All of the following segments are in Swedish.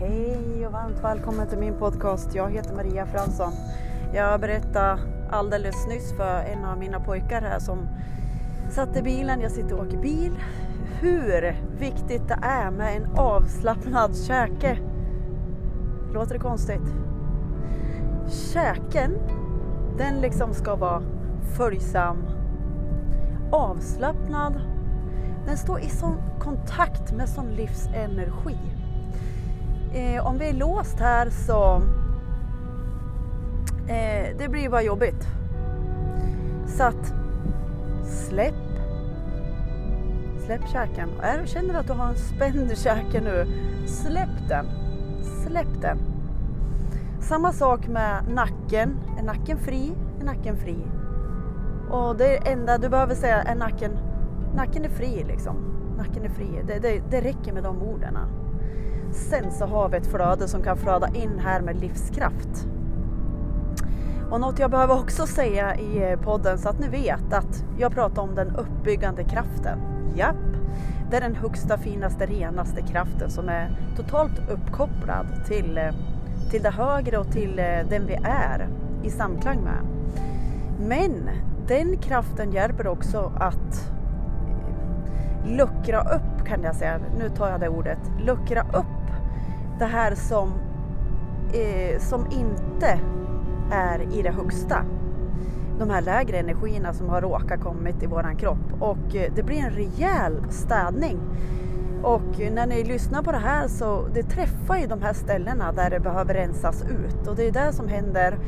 Hej och varmt välkommen till min podcast. Jag heter Maria Fransson. Jag berättade alldeles nyss för en av mina pojkar här som satt i bilen, jag sitter och åker bil, hur viktigt det är med en avslappnad käke. Låter det konstigt? Käken, den liksom ska vara följsam, avslappnad. Den står i sån kontakt med sån livsenergi. Eh, om vi är låst här så eh, det blir bara jobbigt. Så att släpp. Släpp käken. Är, känner du att du har en spänd käke nu, släpp den. Släpp den. Samma sak med nacken. Är nacken fri? Är nacken fri? Och det enda du behöver säga är nacken, nacken är fri liksom. Nacken är fri. Det, det, det räcker med de orden. Sen så har vi ett flöde som kan flöda in här med livskraft. Och något jag behöver också säga i podden så att ni vet att jag pratar om den uppbyggande kraften. Japp, det är den högsta, finaste, renaste kraften som är totalt uppkopplad till, eh, till det högre och till eh, den vi är i samklang med. Men den kraften hjälper också att eh, luckra upp kan jag säga, nu tar jag det ordet, luckra upp det här som, eh, som inte är i det högsta. De här lägre energierna som har råkat kommit i våran kropp och eh, det blir en rejäl städning. Och eh, när ni lyssnar på det här så det träffar ju de här ställena där det behöver rensas ut och det är det som händer.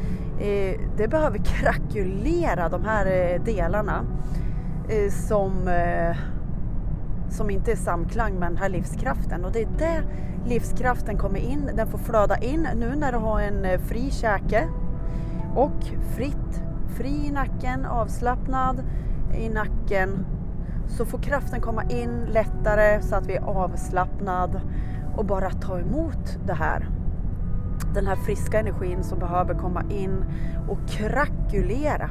Eh, det behöver krackulera de här eh, delarna eh, som som inte är samklang med den här livskraften och det är där livskraften kommer in. Den får flöda in nu när du har en eh, fri käke och fritt, fri i nacken, avslappnad i nacken så får kraften komma in lättare så att vi är avslappnad och bara ta emot det här. Den här friska energin som behöver komma in och krakulera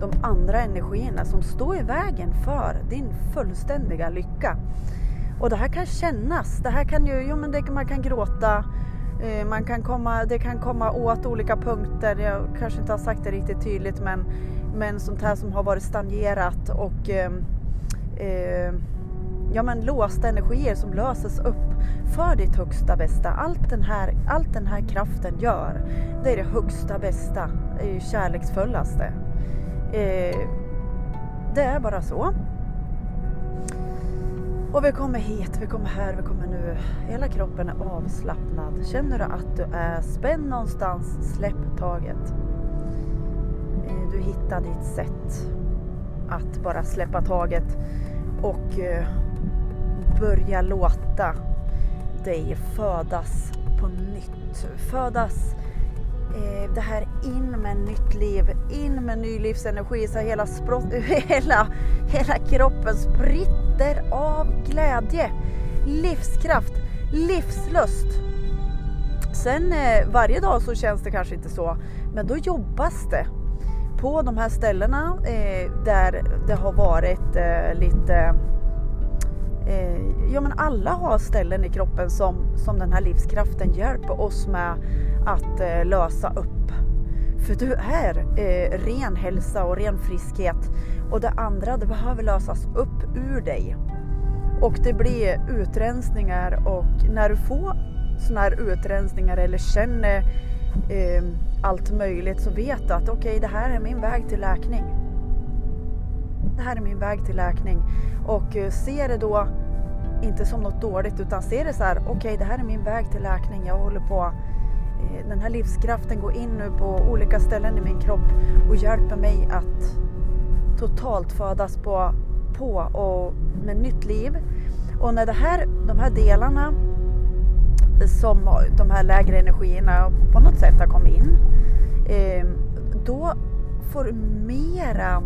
de andra energierna som står i vägen för din fullständiga lycka. Och det här kan kännas. Det här kan ju, jo men det, man kan gråta, eh, man kan komma, det kan komma åt olika punkter. Jag kanske inte har sagt det riktigt tydligt men, men sånt här som har varit stagnerat och eh, ja, men låsta energier som löses upp för ditt högsta bästa. Allt den här, allt den här kraften gör, det är det högsta bästa, det är ju kärleksfullaste. Eh, det är bara så. Och vi kommer hit, vi kommer här, vi kommer nu. Hela kroppen är avslappnad. Känner du att du är spänd någonstans, släpp taget. Eh, du hittar ditt sätt att bara släppa taget och eh, börja låta dig födas på nytt. Födas eh, det här in med nytt liv, in med ny livsenergi så hela, sprott, hela, hela kroppen spritter av glädje, livskraft, livslust. Sen eh, varje dag så känns det kanske inte så, men då jobbas det på de här ställena eh, där det har varit eh, lite eh, ja men alla har ställen i kroppen som, som den här livskraften hjälper oss med att eh, lösa upp. För du är eh, ren hälsa och ren friskhet och det andra det behöver lösas upp ur dig. Och det blir utrensningar och när du får sådana här utrensningar eller känner eh, allt möjligt så vet du att okej okay, det här är min väg till läkning. Det här är min väg till läkning och eh, ser se det då inte som något dåligt utan se det så här, okej okay, det här är min väg till läkning. Jag håller på, eh, den här livskraften går in nu på olika ställen i min kropp och hjälper mig att totalt födas på, på och med nytt liv. Och när det här, de här delarna som de här lägre energierna på något sätt har kommit in, eh, då får mera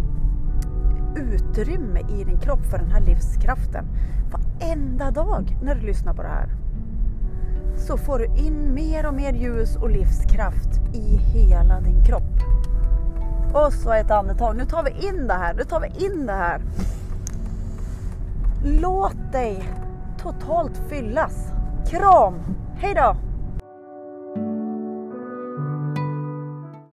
utrymme i din kropp för den här livskraften. Varenda dag när du lyssnar på det här så får du in mer och mer ljus och livskraft i hela din kropp. Och så ett andetag. Nu tar vi in det här. Nu tar vi in det här. Låt dig totalt fyllas. Kram, Hejdå!